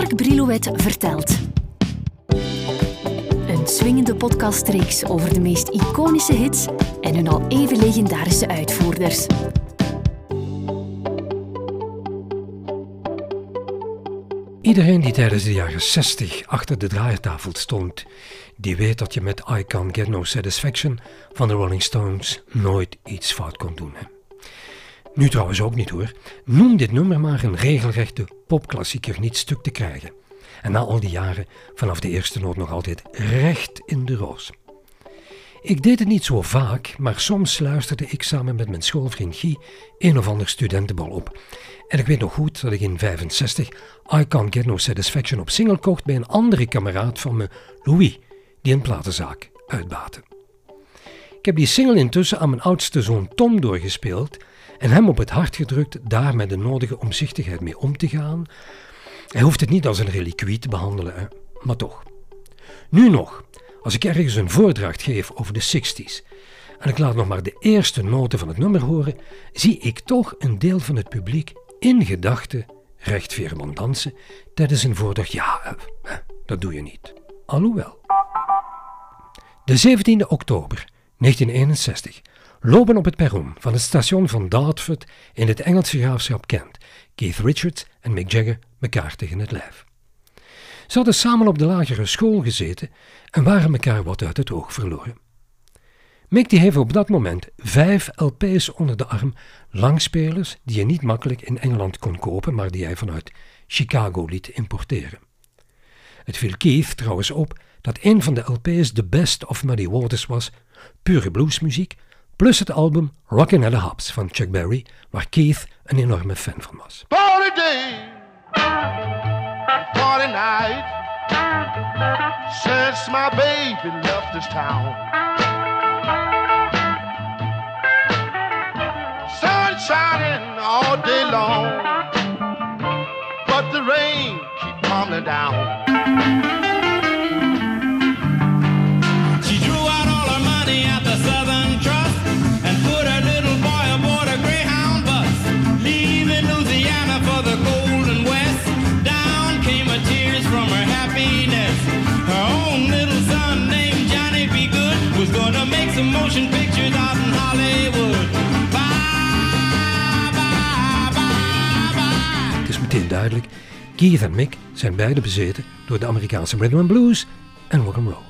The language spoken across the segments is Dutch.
Mark Brilouet vertelt. Een swingende podcastreeks over de meest iconische hits en hun al even legendarische uitvoerders. Iedereen die tijdens de jaren 60 achter de draaitafel stond, die weet dat je met I Can't Get No Satisfaction van de Rolling Stones nooit iets fout kon doen. Nu trouwens ook niet hoor. Noem dit nummer maar een regelrechte popklassieker niet stuk te krijgen. En na al die jaren vanaf de eerste noot nog altijd recht in de roos. Ik deed het niet zo vaak, maar soms luisterde ik samen met mijn schoolvriend Guy een of ander studentenbal op. En ik weet nog goed dat ik in 65 I Can't Get No Satisfaction op single kocht bij een andere kameraad van me, Louis, die een platenzaak uitbaatte. Ik heb die single intussen aan mijn oudste zoon Tom doorgespeeld en hem op het hart gedrukt daar met de nodige omzichtigheid mee om te gaan. Hij hoeft het niet als een reliquie te behandelen, hè? maar toch. Nu nog, als ik ergens een voordracht geef over de 60s en ik laat nog maar de eerste noten van het nummer horen, zie ik toch een deel van het publiek in gedachten recht veerman dansen tijdens een voordracht. Ja, dat doe je niet. Alhoewel. De 17e oktober 1961 lopen op het perron van het station van Dartford in het Engelse graafschap Kent Keith Richards en Mick Jagger elkaar tegen het lijf. Ze hadden samen op de lagere school gezeten en waren elkaar wat uit het oog verloren. Mick die heeft op dat moment vijf LP's onder de arm, langspelers die je niet makkelijk in Engeland kon kopen, maar die hij vanuit Chicago liet importeren. Het viel Keith trouwens op dat een van de LP's The Best of Muddy Waters was, pure bluesmuziek, plus het album Rockin' at the Hops van Chuck Berry, waar Keith een enorme fan van was. Party day, party night, since my baby left this town. Sun shining all day long, but the rain keep coming down. Keith en Mick zijn beide bezeten door de Amerikaanse rhythm and blues en rock'n'roll.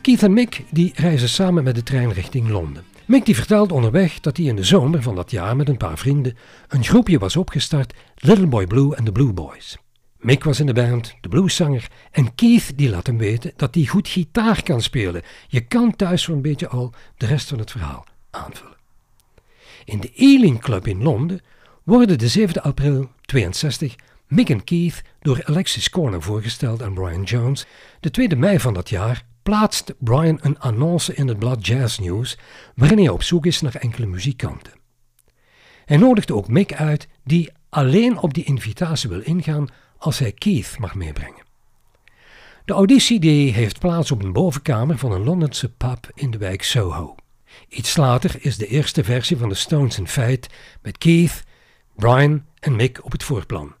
Keith en Mick die reizen samen met de trein richting Londen. Mick die vertelt onderweg dat hij in de zomer van dat jaar met een paar vrienden een groepje was opgestart, Little Boy Blue and the Blue Boys. Mick was in de band, de blueszanger, en Keith die laat hem weten dat hij goed gitaar kan spelen. Je kan thuis zo'n beetje al de rest van het verhaal aanvullen. In de Ealing Club in Londen worden de 7 april 62 Mick en Keith door Alexis Corner voorgesteld aan Brian Jones. De 2 mei van dat jaar plaatst Brian een annonce in het blad Jazz News waarin hij op zoek is naar enkele muzikanten. Hij nodigt ook Mick uit die alleen op die invitatie wil ingaan als hij Keith mag meebrengen. De auditie heeft plaats op een bovenkamer van een Londense pub in de wijk Soho. Iets later is de eerste versie van de Stones in feit met Keith, Brian en Mick op het voorplan.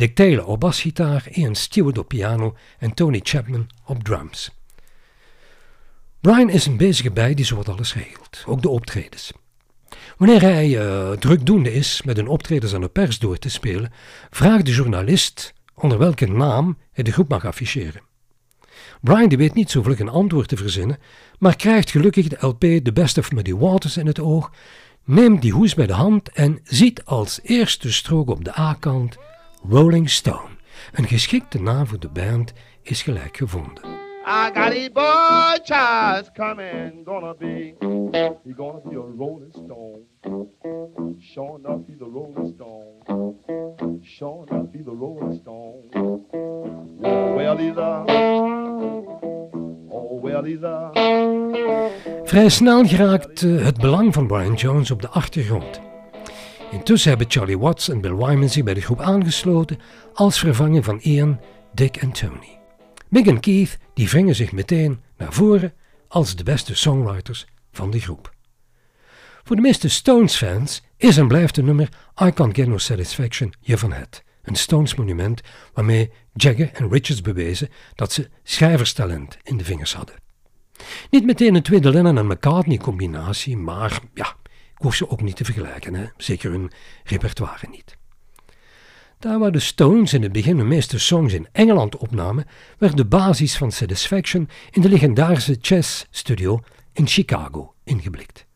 Dick op basgitaar, Ian Stewart op piano en Tony Chapman op drums. Brian is een bezige bij die zowat alles regelt, ook de optredens. Wanneer hij eh, drukdoende is met een optredens aan de pers door te spelen, vraagt de journalist onder welke naam hij de groep mag afficheren. Brian die weet niet zoveel een antwoord te verzinnen, maar krijgt gelukkig de LP The Best of Muddy Waters in het oog, neemt die hoes bij de hand en ziet als eerste strook op de A-kant Rolling Stone. Een geschikte naam voor de band is gelijk gevonden. I got a boy child coming, gonna be, he gonna be a rolling stone. Sure enough, he's a rolling stone. Sure enough, he's a rolling stone. Oh, well, he's a, oh, well, he's a. Vrij snel geraakt eh, het belang van Brian Jones op de achtergrond. Intussen hebben Charlie Watts en Bill Wyman zich bij de groep aangesloten als vervanger van Ian, Dick en Tony. Mick en Keith die wringen zich meteen naar voren als de beste songwriters van de groep. Voor de meeste Stones-fans is en blijft de nummer I Can't Get No Satisfaction je van het. Een Stones monument waarmee Jagger en Richards bewezen dat ze schrijverstalent in de vingers hadden. Niet meteen een tweede Lennon en McCartney combinatie, maar ja, ik hoef ze ook niet te vergelijken, hè? zeker hun repertoire niet. Daar waar de Stones in het begin de meeste songs in Engeland opnamen, werd de basis van Satisfaction in de legendarische Chess Studio in Chicago ingeblikt.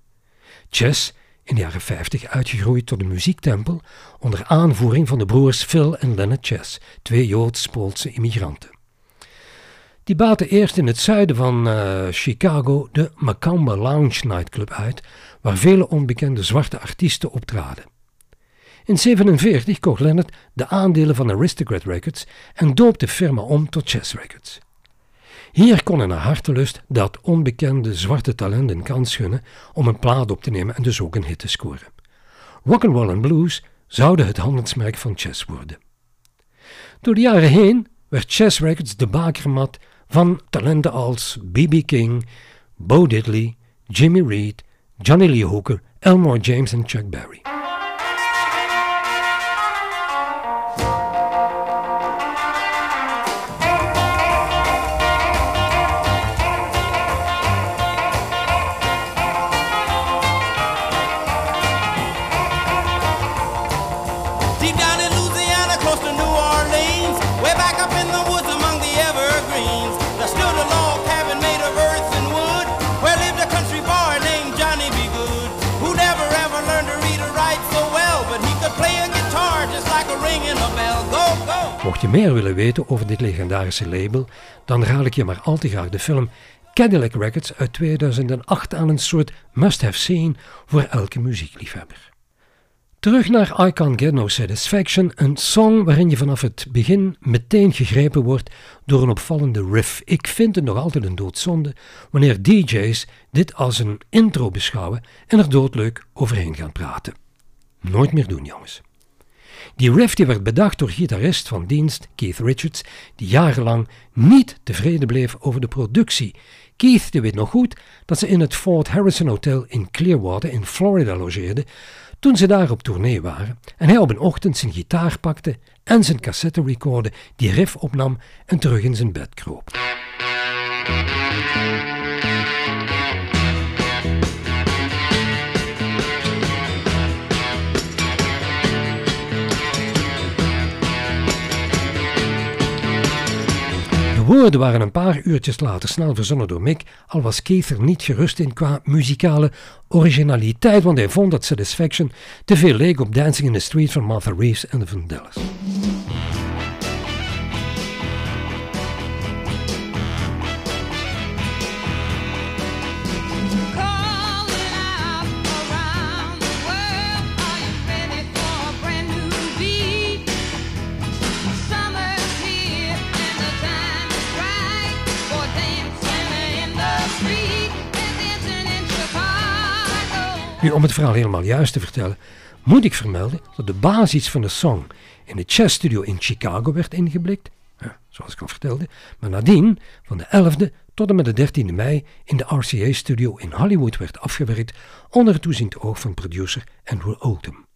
Chess, in de jaren 50 uitgegroeid tot een muziektempel onder aanvoering van de broers Phil en Leonard Chess, twee Joods-Poolse immigranten. Die baten eerst in het zuiden van uh, Chicago de Macamba Lounge Nightclub uit, waar vele onbekende zwarte artiesten optraden. In 1947 kocht Leonard de aandelen van Aristocrat Records en doopte de firma om tot Chess Records. Hier kon hij naar hartelust dat onbekende zwarte talent een kans gunnen om een plaat op te nemen en dus ook een hit te scoren. Rock'n'Roll and Blues zouden het handelsmerk van Chess worden. Door de jaren heen werd Chess Records de bakermat van talenten als B.B. King, Bo Diddley, Jimmy Reed, Johnny Lee Hooker, Elmore James and Chuck Berry. Mocht je meer willen weten over dit legendarische label, dan raad ik je maar al te graag de film Cadillac Records uit 2008 aan een soort must-have seen voor elke muziekliefhebber. Terug naar I Can't Get No Satisfaction, een song waarin je vanaf het begin meteen gegrepen wordt door een opvallende riff. Ik vind het nog altijd een doodzonde wanneer DJ's dit als een intro beschouwen en er doodleuk overheen gaan praten. Nooit meer doen, jongens. Die riff die werd bedacht door gitarist van dienst Keith Richards, die jarenlang niet tevreden bleef over de productie. Keith die weet nog goed dat ze in het Fort Harrison Hotel in Clearwater in Florida logeerden toen ze daar op tournee waren en hij op een ochtend zijn gitaar pakte en zijn cassette recorder, die riff opnam en terug in zijn bed kroop. De woorden waren een paar uurtjes later snel verzonnen door Mick, al was Keith er niet gerust in qua muzikale originaliteit, want hij vond dat Satisfaction te veel leek op Dancing in the Street van Martha Reeves en de Vandellas. Om het verhaal helemaal juist te vertellen, moet ik vermelden dat de basis van de song in de Chess Studio in Chicago werd ingeblikt, zoals ik al vertelde, maar nadien van de 11e tot en met de 13e mei in de RCA Studio in Hollywood werd afgewerkt onder het toeziend oog van producer Andrew Oldham.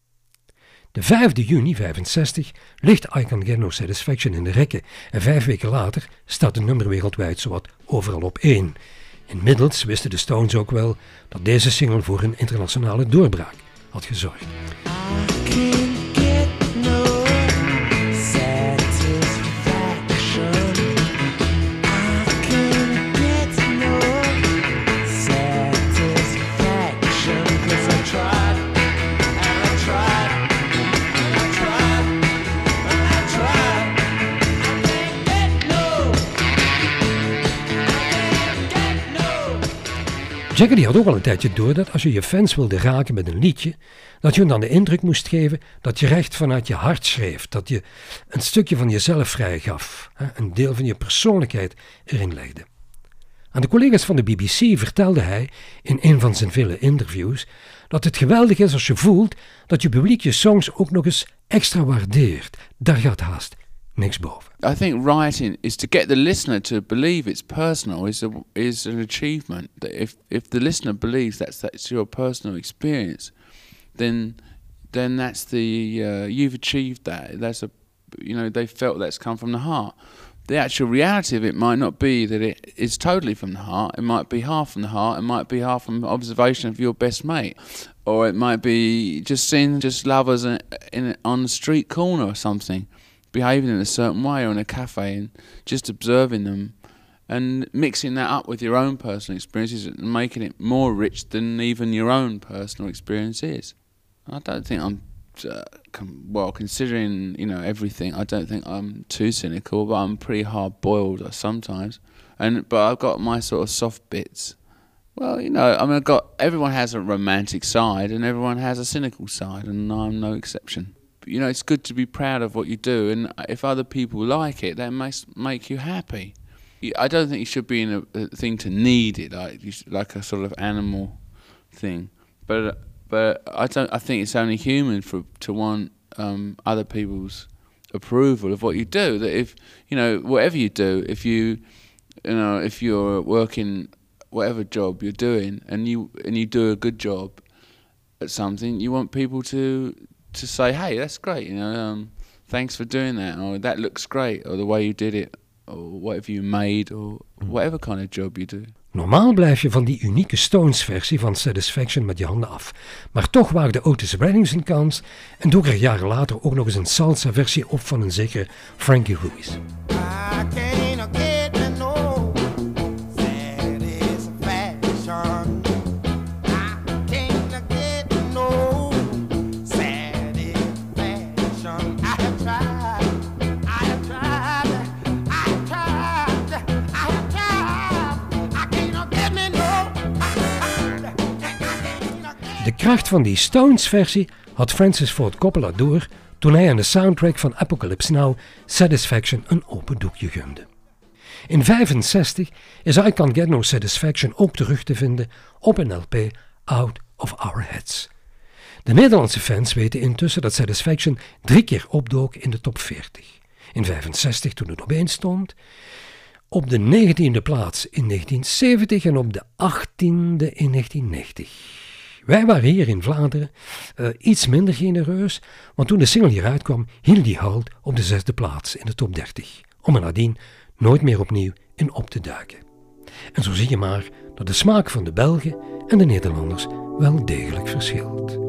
De 5 juni 65 ligt I Can Get No Satisfaction in de rekken en vijf weken later staat de nummer wereldwijd zowat overal op één. Inmiddels wisten de Stones ook wel dat deze single voor een internationale doorbraak had gezorgd. Jagger die had ook al een tijdje door dat als je je fans wilde raken met een liedje, dat je dan de indruk moest geven dat je recht vanuit je hart schreef, dat je een stukje van jezelf vrijgaf, een deel van je persoonlijkheid erin legde. Aan de collega's van de BBC vertelde hij in een van zijn vele interviews dat het geweldig is als je voelt dat je publiek je songs ook nog eens extra waardeert. Daar gaat haast niks boven. I think writing is to get the listener to believe it's personal is a, is an achievement. That if if the listener believes that's that's your personal experience, then then that's the uh, you've achieved that. That's a you know, they felt that's come from the heart. The actual reality of it might not be that it is totally from the heart. It might be half from the heart. It might be half from observation of your best mate, or it might be just seeing just lovers in, in on the street corner or something, behaving in a certain way or in a cafe, and just observing them, and mixing that up with your own personal experiences and making it more rich than even your own personal experience is. I don't think I'm uh, well, considering you know everything, I don't think I'm too cynical, but I'm pretty hard boiled sometimes. And but I've got my sort of soft bits. Well, you know, I mean, I've got everyone has a romantic side, and everyone has a cynical side, and I'm no exception. You know, it's good to be proud of what you do, and if other people like it, that must make you happy. I don't think you should be in a, a thing to need it, like should, like a sort of animal thing. But but I don't. I think it's only human for to want um, other people's approval of what you do. That if you know whatever you do, if you you know if you're working whatever job you're doing and you and you do a good job at something, you want people to to say, "Hey, that's great," you know. Um, Thanks for doing that, or that looks great, or the way you did it, or whatever you made, or whatever kind of job you do. Normaal blijf je van die unieke Stones-versie van Satisfaction met je handen af. Maar toch waagde Otis Redding zijn kans en dook er jaren later ook nog eens een salsa-versie op van een zekere Frankie Ruiz. I can't get no kracht van die Stones-versie had Francis Ford Coppola door toen hij aan de soundtrack van Apocalypse Now Satisfaction een open doekje gunde. In 65 is I Can't Get No Satisfaction ook terug te vinden op een LP Out of Our Heads. De Nederlandse fans weten intussen dat Satisfaction drie keer opdook in de top 40. In 65 toen het op één stond, op de 19e plaats in 1970 en op de 18e in 1990. Wij waren hier in Vlaanderen eh, iets minder genereus, want toen de single hieruit kwam, hield die halt op de zesde plaats in de top 30, om er nadien nooit meer opnieuw in op te duiken. En zo zie je maar dat de smaak van de Belgen en de Nederlanders wel degelijk verschilt.